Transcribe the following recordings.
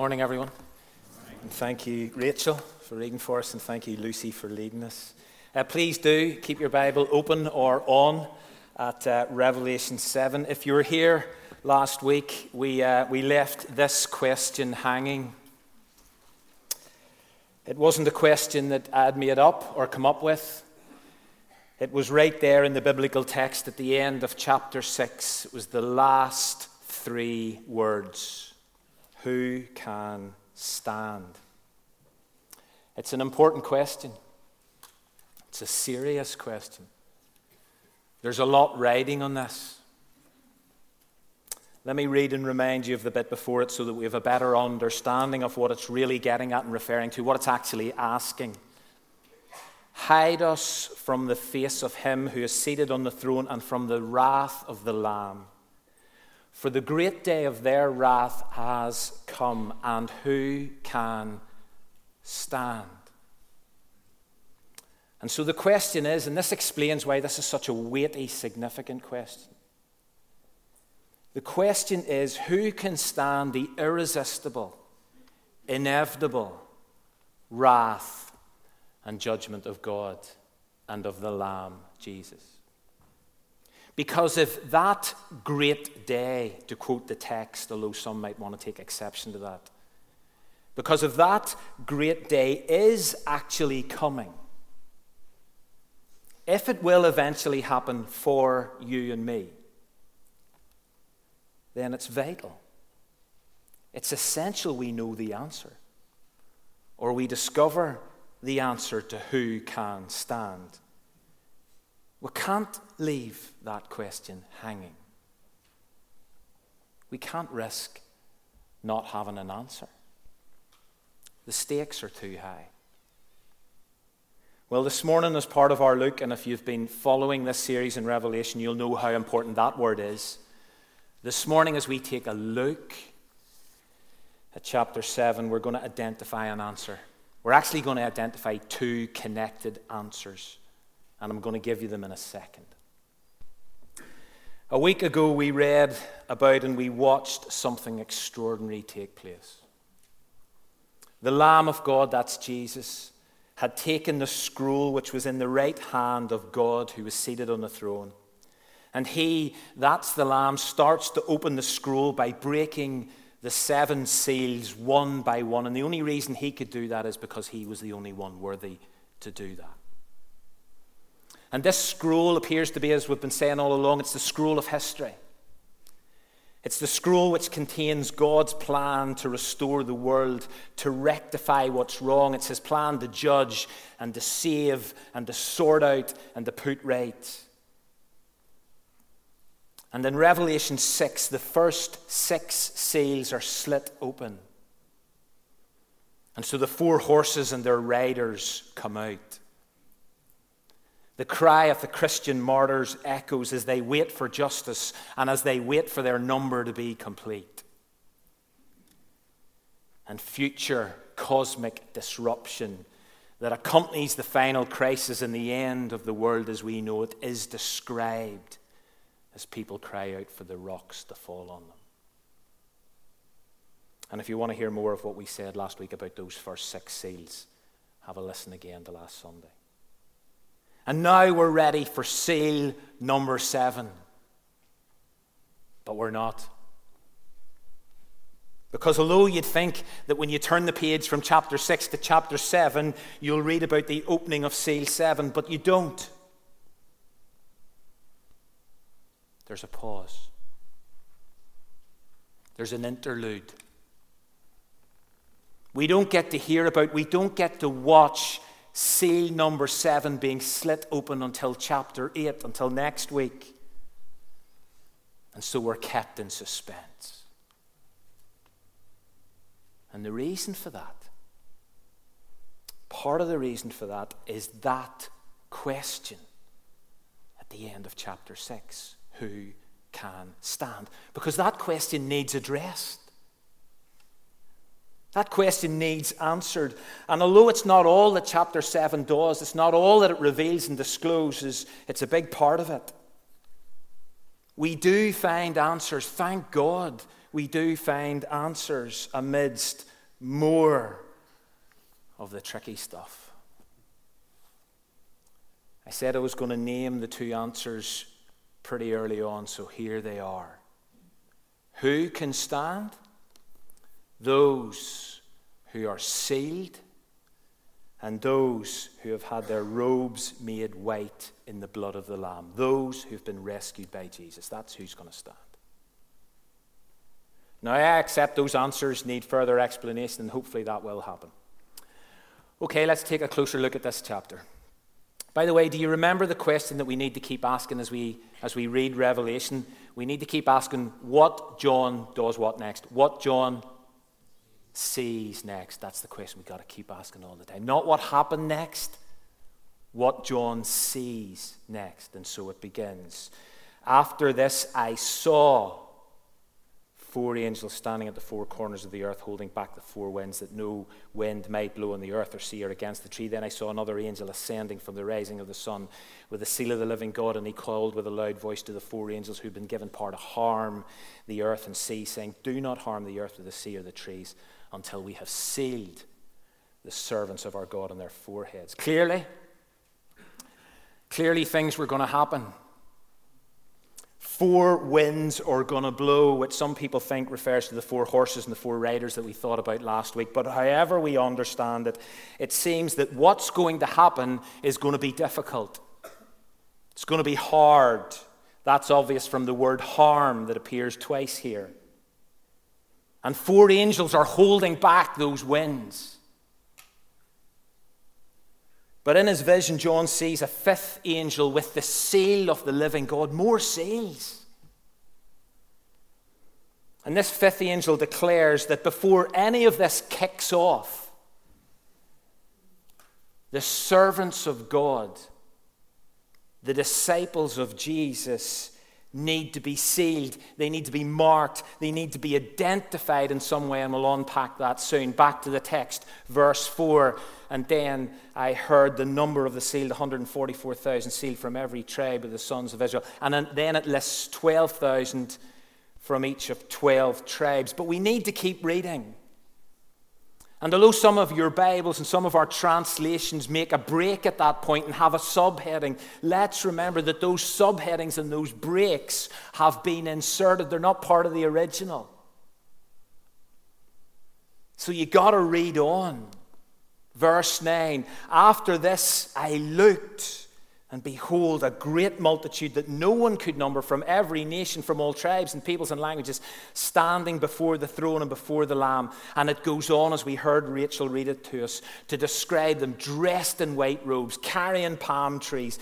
Morning, everyone. And thank you, Rachel, for reading for us, and thank you, Lucy, for leading us. Uh, please do keep your Bible open or on at uh, Revelation 7. If you were here last week, we, uh, we left this question hanging. It wasn't a question that I'd made up or come up with. It was right there in the biblical text at the end of chapter 6. It was the last three words. Who can stand? It's an important question. It's a serious question. There's a lot riding on this. Let me read and remind you of the bit before it so that we have a better understanding of what it's really getting at and referring to, what it's actually asking. Hide us from the face of him who is seated on the throne and from the wrath of the Lamb. For the great day of their wrath has come, and who can stand? And so the question is, and this explains why this is such a weighty, significant question. The question is who can stand the irresistible, inevitable wrath and judgment of God and of the Lamb, Jesus? Because if that great day, to quote the text, although some might want to take exception to that, because if that great day is actually coming, if it will eventually happen for you and me, then it's vital. It's essential we know the answer, or we discover the answer to who can stand we can't leave that question hanging. We can't risk not having an answer. The stakes are too high. Well, this morning, as part of our look, and if you've been following this series in Revelation, you'll know how important that word is. This morning, as we take a look at chapter 7, we're going to identify an answer. We're actually going to identify two connected answers and I'm going to give you them in a second. A week ago, we read about and we watched something extraordinary take place. The Lamb of God, that's Jesus, had taken the scroll which was in the right hand of God who was seated on the throne. And he, that's the Lamb, starts to open the scroll by breaking the seven seals one by one. And the only reason he could do that is because he was the only one worthy to do that. And this scroll appears to be, as we've been saying all along, it's the scroll of history. It's the scroll which contains God's plan to restore the world, to rectify what's wrong. It's his plan to judge and to save and to sort out and to put right. And in Revelation 6, the first six seals are slit open. And so the four horses and their riders come out. The cry of the Christian martyrs echoes as they wait for justice and as they wait for their number to be complete. And future cosmic disruption that accompanies the final crisis and the end of the world as we know it is described as people cry out for the rocks to fall on them. And if you want to hear more of what we said last week about those first six seals, have a listen again to last Sunday. And now we're ready for seal number seven. But we're not. Because although you'd think that when you turn the page from chapter 6 to chapter 7, you'll read about the opening of seal 7, but you don't. There's a pause, there's an interlude. We don't get to hear about, we don't get to watch seal number seven being slit open until chapter eight, until next week. And so we're kept in suspense. And the reason for that, part of the reason for that is that question at the end of chapter 6 who can stand? Because that question needs addressed. That question needs answered. And although it's not all that chapter 7 does, it's not all that it reveals and discloses, it's a big part of it. We do find answers. Thank God we do find answers amidst more of the tricky stuff. I said I was going to name the two answers pretty early on, so here they are. Who can stand? Those who are sealed and those who have had their robes made white in the blood of the Lamb. Those who've been rescued by Jesus. That's who's going to stand. Now, I accept those answers need further explanation, and hopefully that will happen. Okay, let's take a closer look at this chapter. By the way, do you remember the question that we need to keep asking as we, as we read Revelation? We need to keep asking what John does what next? What John sees next? That's the question we've got to keep asking all the time. Not what happened next, what John sees next. And so it begins. After this, I saw four angels standing at the four corners of the earth, holding back the four winds, that no wind might blow on the earth or sea or against the tree. Then I saw another angel ascending from the rising of the sun with the seal of the living God, and he called with a loud voice to the four angels who'd been given power to harm the earth and sea, saying, Do not harm the earth or the sea or the trees until we have sealed the servants of our God on their foreheads. Clearly, clearly things were going to happen four winds are going to blow, which some people think refers to the four horses and the four riders that we thought about last week. But however we understand it, it seems that what's going to happen is going to be difficult. It's going to be hard. That's obvious from the word harm that appears twice here. And four angels are holding back those winds. But in his vision, John sees a fifth angel with the seal of the living God, more seals. And this fifth angel declares that before any of this kicks off, the servants of God, the disciples of Jesus, need to be sealed. They need to be marked. They need to be identified in some way, and we'll unpack that soon. Back to the text, verse 4. And then I heard the number of the sealed 144,000 sealed from every tribe of the sons of Israel. And then it lists 12,000 from each of 12 tribes. But we need to keep reading. And although some of your Bibles and some of our translations make a break at that point and have a subheading, let's remember that those subheadings and those breaks have been inserted. They're not part of the original. So you got to read on. Verse 9 After this I looked and behold, a great multitude that no one could number from every nation, from all tribes and peoples and languages, standing before the throne and before the Lamb. And it goes on, as we heard Rachel read it to us, to describe them dressed in white robes, carrying palm trees,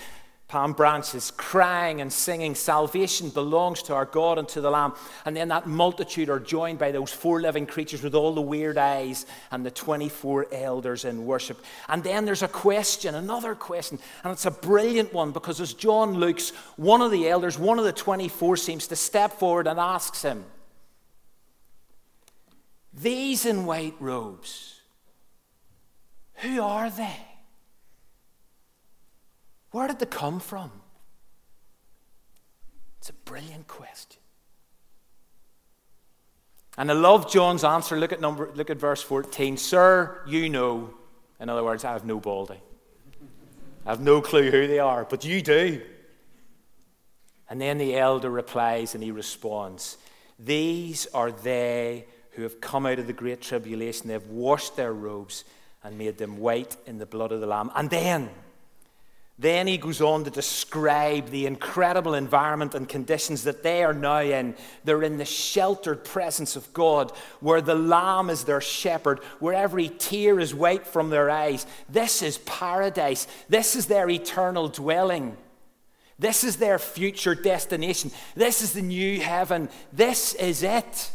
palm branches, crying and singing, Salvation belongs to our God and to the Lamb. And then that multitude are joined by those four living creatures with all the weird eyes and the 24 elders in worship. And then there's a question, another question, and it's a brilliant one because as John looks, one of the elders, one of the 24, seems to step forward and asks him, These in white robes, who are they? Where did they come from? It's a brilliant question. And I love John's answer. Look at, number, look at verse 14. Sir, you know. In other words, I have no baldy. I have no clue who they are, but you do. And then the elder replies and he responds These are they who have come out of the great tribulation. They have washed their robes and made them white in the blood of the Lamb. And then then he goes on to describe the incredible environment and conditions that they are now in. They're in the sheltered presence of God, where the Lamb is their shepherd, where every tear is wiped from their eyes. This is paradise. This is their eternal dwelling. This is their future destination. This is the new heaven. This is it.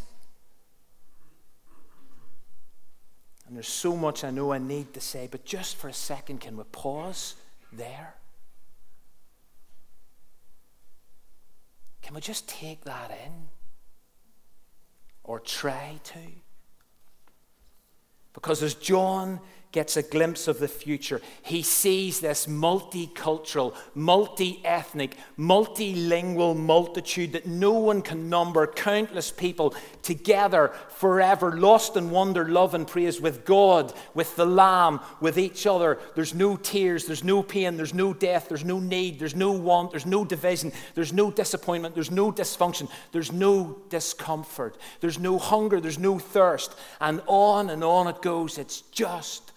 And there's so much I know I need to say, but just for a second, can we pause? There? Can we just take that in? Or try to? Because as John gets a glimpse of the future. He sees this multicultural, multi ethnic, multilingual multitude that no one can number, countless people together forever, lost in wonder, love, and praise with God, with the Lamb, with each other. There's no tears, there's no pain, there's no death, there's no need, there's no want, there's no division, there's no disappointment, there's no dysfunction, there's no discomfort, there's no hunger, there's no thirst, and on and on it goes. It's just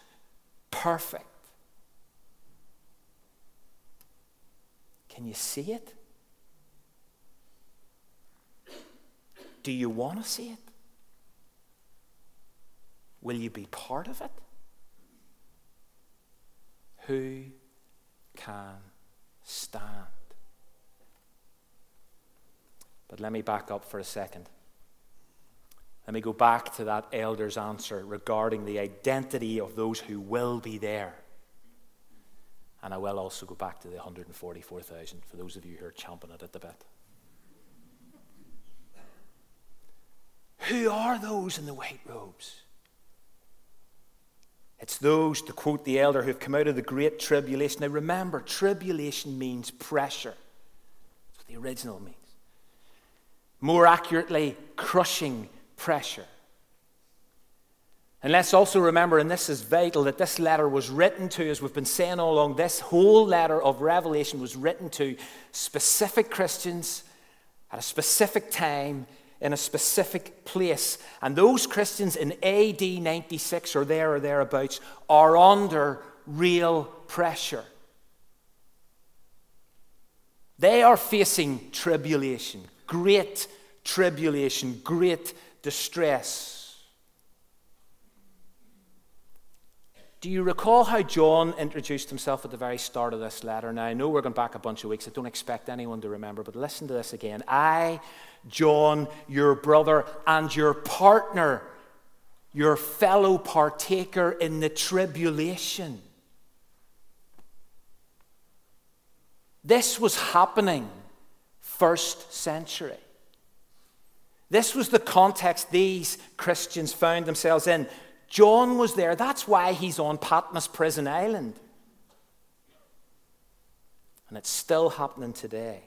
perfect. Can you see it? Do you want to see it? Will you be part of it? Who can stand? But let me back up for a second. Let me go back to that elder's answer regarding the identity of those who will be there. And I will also go back to the 144,000 for those of you who are champing it at the bit. Who are those in the white robes? It's those, to quote the elder, who have come out of the great tribulation. Now remember, tribulation means pressure. That's what the original means. More accurately, crushing pressure. And let's also remember, and this is vital, that this letter was written to, as we've been saying all along, this whole letter of Revelation was written to specific Christians at a specific time in a specific place. And those Christians in AD 96 or there or thereabouts are under real pressure. They are facing tribulation, great tribulation, great distress. Do you recall how John introduced himself at the very start of this letter? Now, I know we're going back a bunch of weeks. I don't expect anyone to remember, but listen to this again. I, John, your brother and your partner, your fellow partaker in the tribulation. This was happening first century. This was the context these Christians found themselves in. John was there. That's why he's on Patmos Prison Island. And it's still happening today.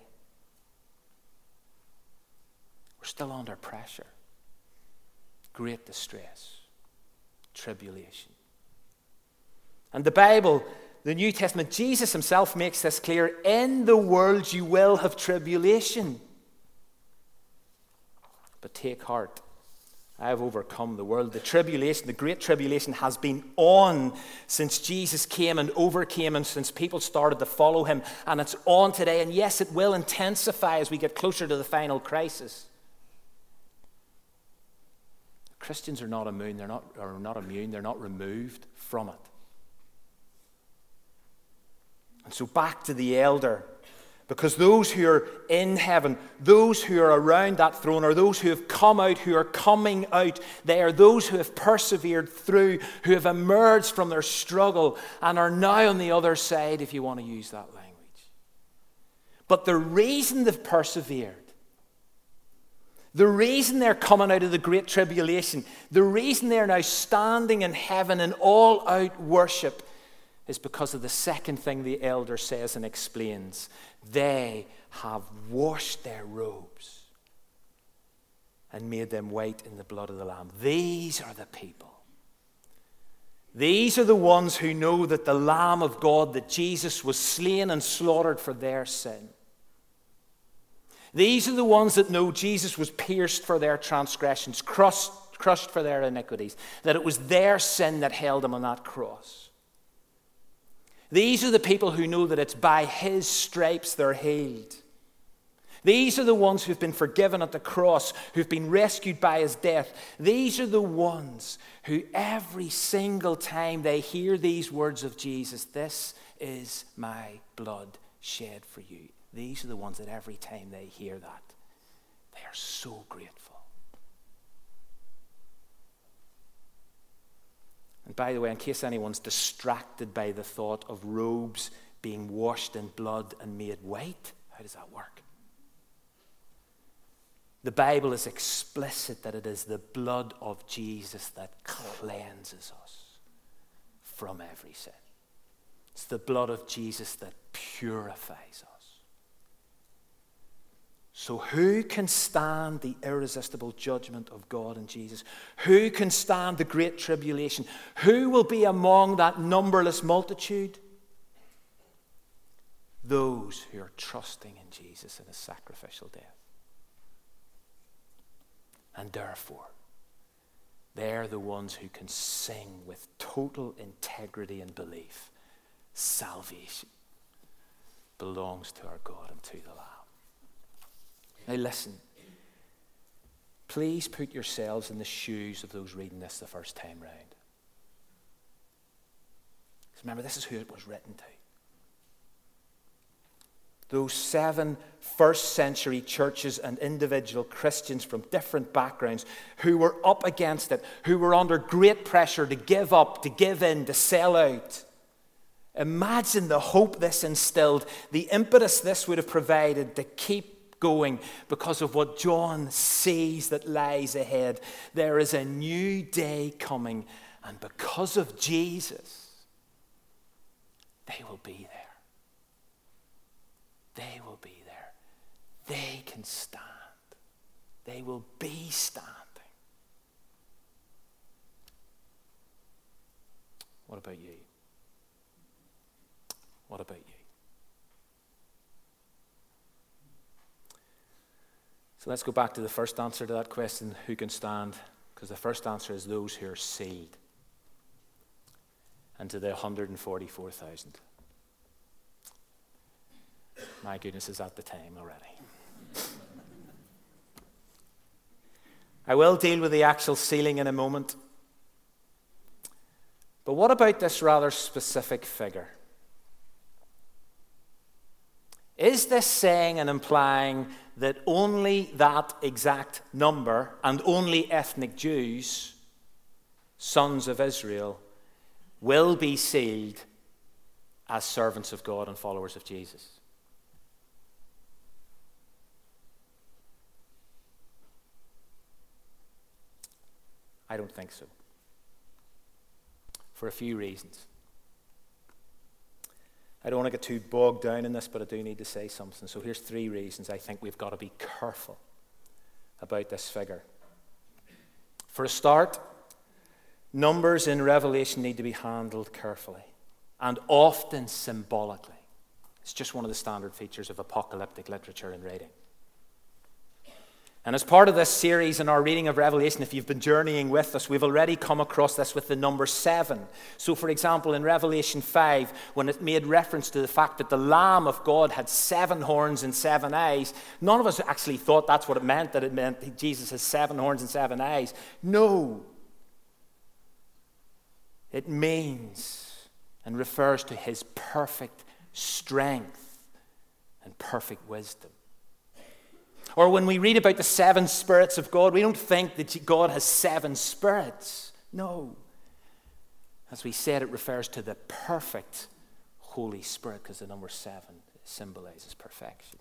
We're still under pressure, great distress, tribulation. And the Bible, the New Testament, Jesus himself makes this clear in the world you will have tribulation. But take heart. I have overcome the world. The tribulation, the great tribulation, has been on since Jesus came and overcame, and since people started to follow him. And it's on today. And yes, it will intensify as we get closer to the final crisis. Christians are not immune. They're not, are not immune. They're not removed from it. And so back to the elder because those who are in heaven, those who are around that throne, are those who have come out, who are coming out. They are those who have persevered through, who have emerged from their struggle and are now on the other side, if you want to use that language. But the reason they've persevered, the reason they're coming out of the great tribulation, the reason they're now standing in heaven in all out worship is because of the second thing the elder says and explains. They have washed their robes and made them white in the blood of the Lamb. These are the people. These are the ones who know that the Lamb of God, that Jesus was slain and slaughtered for their sin. These are the ones that know Jesus was pierced for their transgressions, crushed, crushed for their iniquities, that it was their sin that held him on that cross. These are the people who know that it's by his stripes they're healed. These are the ones who've been forgiven at the cross, who've been rescued by his death. These are the ones who, every single time they hear these words of Jesus, this is my blood shed for you. These are the ones that every time they hear that, they are so grateful. And by the way, in case anyone's distracted by the thought of robes being washed in blood and made white, how does that work? The Bible is explicit that it is the blood of Jesus that cleanses us from every sin. It's the blood of Jesus that purifies us. So, who can stand the irresistible judgment of God and Jesus? Who can stand the great tribulation? Who will be among that numberless multitude? Those who are trusting in Jesus and his sacrificial death. And therefore, they're the ones who can sing with total integrity and belief salvation belongs to our God and to the Lamb. Now, listen. Please put yourselves in the shoes of those reading this the first time round. Remember, this is who it was written to. Those seven first century churches and individual Christians from different backgrounds who were up against it, who were under great pressure to give up, to give in, to sell out. Imagine the hope this instilled, the impetus this would have provided to keep going because of what John sees that lies ahead. There is a new day coming, and because of Jesus, they will be there. They will be there. They can stand. They will be standing. What about you? What about you? So let's go back to the first answer to that question who can stand? Because the first answer is those who are sealed. And to the 144,000. My goodness, is at the time already. I will deal with the actual sealing in a moment. But what about this rather specific figure? Is this saying and implying that only that exact number and only ethnic Jews, sons of Israel, will be sealed as servants of God and followers of Jesus? I don't think so. For a few reasons. I don't want to get too bogged down in this, but I do need to say something. So here's three reasons I think we've got to be careful about this figure. For a start, numbers in Revelation need to be handled carefully and often symbolically. It's just one of the standard features of apocalyptic literature and writing. And as part of this series in our reading of Revelation, if you've been journeying with us, we've already come across this with the number seven. So, for example, in Revelation 5, when it made reference to the fact that the Lamb of God had seven horns and seven eyes, none of us actually thought that's what it meant, that it meant that Jesus has seven horns and seven eyes. No. It means and refers to his perfect strength and perfect wisdom. Or when we read about the seven spirits of God, we don't think that God has seven spirits. No. As we said, it refers to the perfect Holy Spirit because the number seven symbolizes perfection.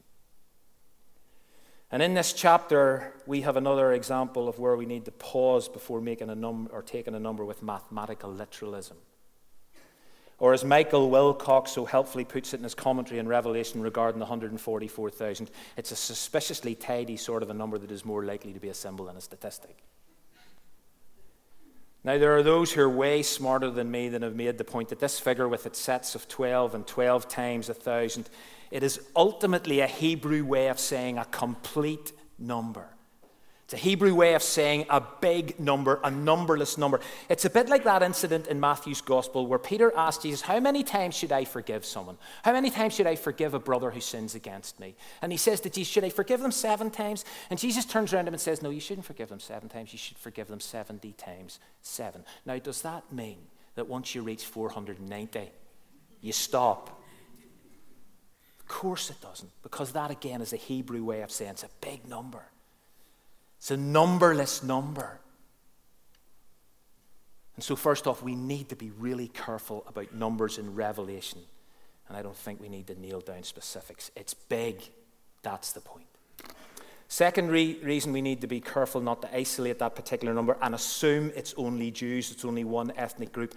And in this chapter, we have another example of where we need to pause before making a number or taking a number with mathematical literalism. Or as Michael Wilcock so helpfully puts it in his commentary in Revelation regarding the 144,000, it's a suspiciously tidy sort of a number that is more likely to be a symbol than a statistic. Now, there are those who are way smarter than me that have made the point that this figure, with its sets of 12 and 12 times a 1,000, it is ultimately a Hebrew way of saying a complete number. It's a Hebrew way of saying a big number, a numberless number. It's a bit like that incident in Matthew's gospel where Peter asked Jesus, How many times should I forgive someone? How many times should I forgive a brother who sins against me? And he says to Jesus, Should I forgive them seven times? And Jesus turns around him and says, No, you shouldn't forgive them seven times. You should forgive them 70 times seven. Now, does that mean that once you reach 490, you stop? Of course it doesn't, because that again is a Hebrew way of saying it's a big number. It's a numberless number. And so, first off, we need to be really careful about numbers in Revelation. And I don't think we need to nail down specifics. It's big. That's the point. Second re- reason we need to be careful not to isolate that particular number and assume it's only Jews, it's only one ethnic group.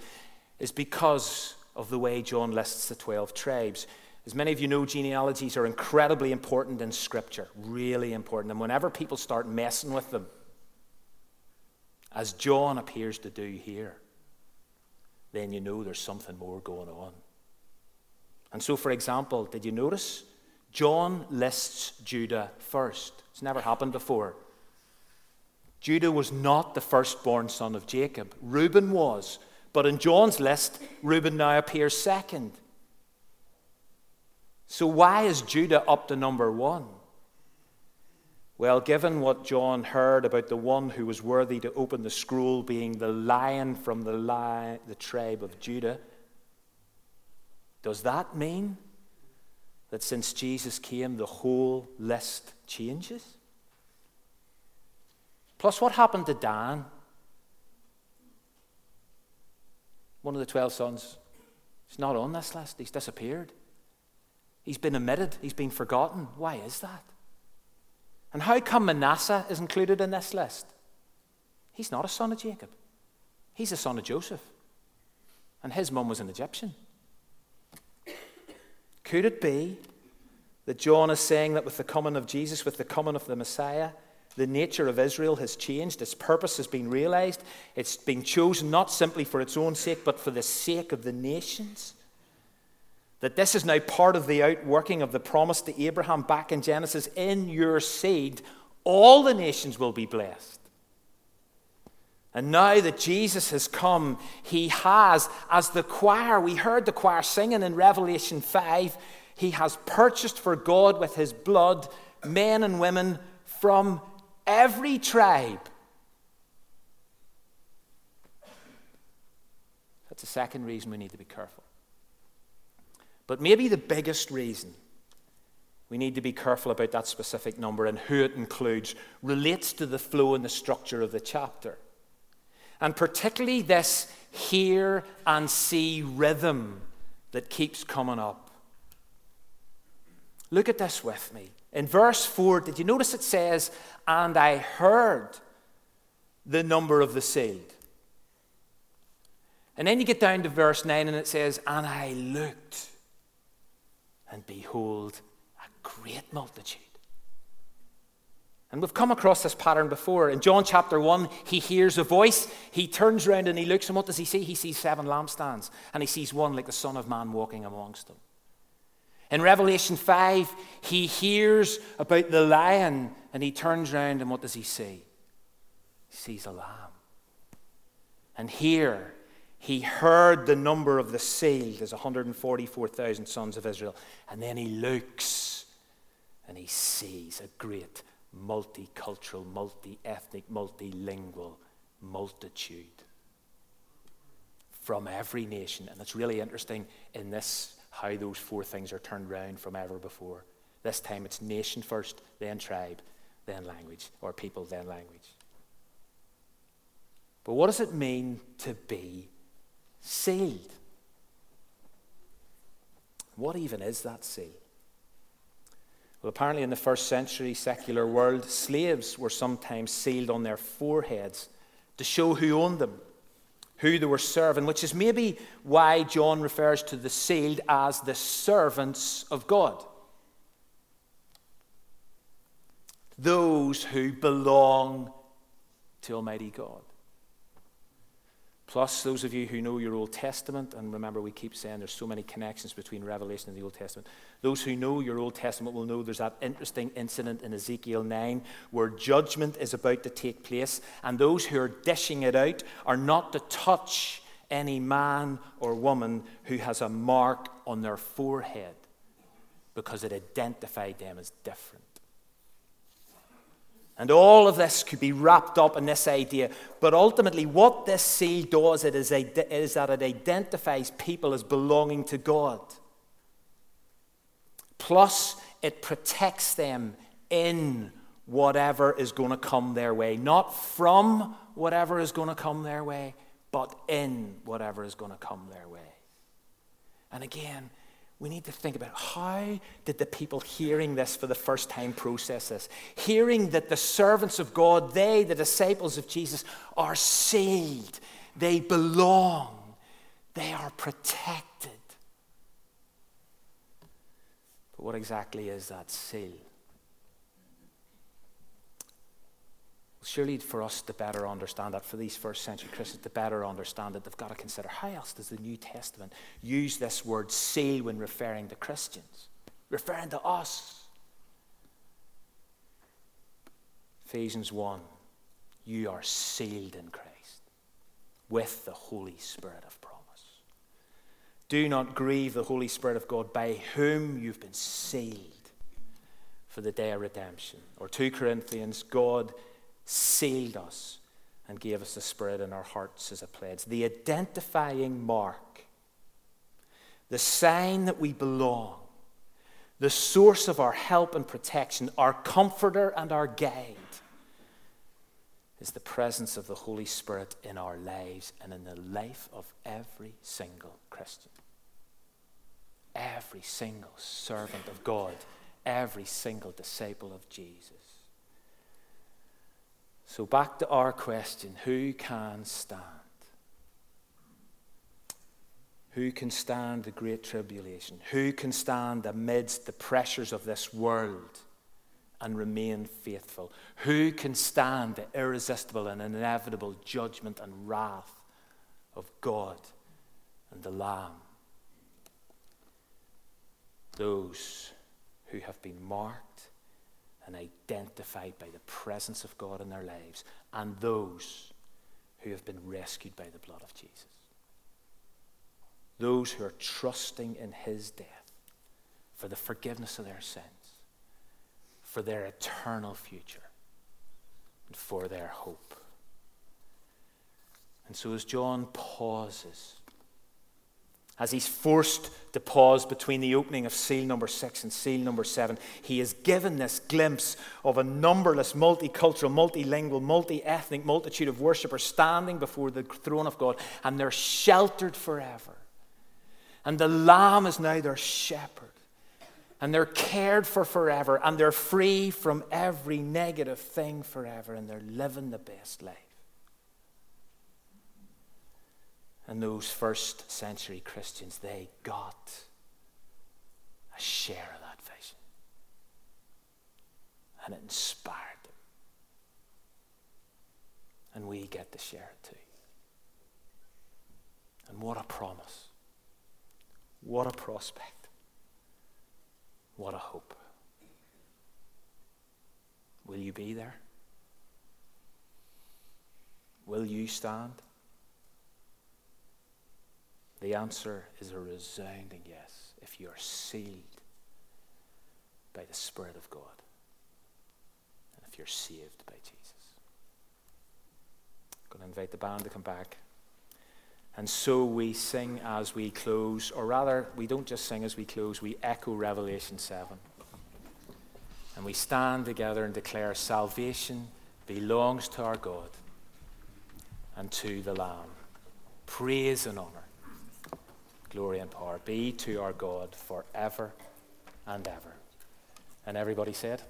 is because of the way John lists the 12 tribes. As many of you know, genealogies are incredibly important in Scripture, really important. And whenever people start messing with them, as John appears to do here, then you know there's something more going on. And so, for example, did you notice? John lists Judah first. It's never happened before. Judah was not the firstborn son of Jacob, Reuben was. But in John's list, Reuben now appears second. So, why is Judah up to number one? Well, given what John heard about the one who was worthy to open the scroll being the lion from the, the tribe of Judah, does that mean that since Jesus came, the whole list changes? Plus, what happened to Dan? One of the 12 sons. He's not on this list, he's disappeared. He's been omitted, he's been forgotten. Why is that? And how come Manasseh is included in this list? He's not a son of Jacob, he's a son of Joseph. And his mum was an Egyptian. Could it be that John is saying that with the coming of Jesus, with the coming of the Messiah, the nature of Israel has changed, its purpose has been realized, it's been chosen not simply for its own sake, but for the sake of the nations? That this is now part of the outworking of the promise to Abraham back in Genesis in your seed, all the nations will be blessed. And now that Jesus has come, he has, as the choir, we heard the choir singing in Revelation 5, he has purchased for God with his blood men and women from every tribe. That's the second reason we need to be careful. But maybe the biggest reason we need to be careful about that specific number and who it includes relates to the flow and the structure of the chapter. And particularly this hear and see rhythm that keeps coming up. Look at this with me. In verse 4, did you notice it says, And I heard the number of the sealed? And then you get down to verse 9 and it says, And I looked, and behold, a great multitude and we've come across this pattern before. In John chapter 1, he hears a voice, he turns around and he looks, and what does he see? He sees seven lampstands, and he sees one like the Son of Man walking amongst them. In Revelation 5, he hears about the lion, and he turns around, and what does he see? He sees a lamb. And here, he heard the number of the sealed as 144,000 sons of Israel. And then he looks and he sees a great multicultural, multi ethnic, multilingual multitude from every nation. And it's really interesting in this how those four things are turned round from ever before. This time it's nation first, then tribe, then language, or people, then language. But what does it mean to be sealed? What even is that seal? Well, apparently, in the first century secular world, slaves were sometimes sealed on their foreheads to show who owned them, who they were serving, which is maybe why John refers to the sealed as the servants of God. Those who belong to Almighty God. Plus, those of you who know your Old Testament, and remember we keep saying there's so many connections between Revelation and the Old Testament. Those who know your Old Testament will know there's that interesting incident in Ezekiel 9 where judgment is about to take place, and those who are dishing it out are not to touch any man or woman who has a mark on their forehead because it identified them as different. And all of this could be wrapped up in this idea. But ultimately, what this seal does it is, is that it identifies people as belonging to God. Plus, it protects them in whatever is going to come their way. Not from whatever is going to come their way, but in whatever is going to come their way. And again, we need to think about how did the people hearing this for the first time process this? Hearing that the servants of God, they, the disciples of Jesus, are sealed, they belong They are protected. But what exactly is that seal? Surely, for us to better understand that, for these first century Christians to better understand it, they've got to consider how else does the New Testament use this word seal when referring to Christians, referring to us? Ephesians 1 You are sealed in Christ with the Holy Spirit of promise. Do not grieve the Holy Spirit of God by whom you've been sealed for the day of redemption. Or 2 Corinthians, God sealed us and gave us the Spirit in our hearts as a pledge. The identifying mark, the sign that we belong, the source of our help and protection, our comforter and our guide, is the presence of the Holy Spirit in our lives and in the life of every single Christian. Every single servant of God, every single disciple of Jesus. So, back to our question who can stand? Who can stand the great tribulation? Who can stand amidst the pressures of this world and remain faithful? Who can stand the irresistible and inevitable judgment and wrath of God and the Lamb? Those who have been marked and identified by the presence of God in their lives, and those who have been rescued by the blood of Jesus. Those who are trusting in his death for the forgiveness of their sins, for their eternal future, and for their hope. And so, as John pauses, as he's forced to pause between the opening of seal number six and seal number seven, he is given this glimpse of a numberless, multicultural, multilingual, multi ethnic multitude of worshippers standing before the throne of God, and they're sheltered forever. And the Lamb is now their shepherd. And they're cared for forever, and they're free from every negative thing forever, and they're living the best life. And those first century Christians, they got a share of that vision. And it inspired them. And we get to share it too. And what a promise. What a prospect. What a hope. Will you be there? Will you stand? The answer is a resounding yes if you are sealed by the Spirit of God and if you're saved by Jesus. I'm going to invite the band to come back. And so we sing as we close, or rather, we don't just sing as we close, we echo Revelation 7. And we stand together and declare salvation belongs to our God and to the Lamb. Praise and honor glory and power be to our God forever and ever. And everybody said,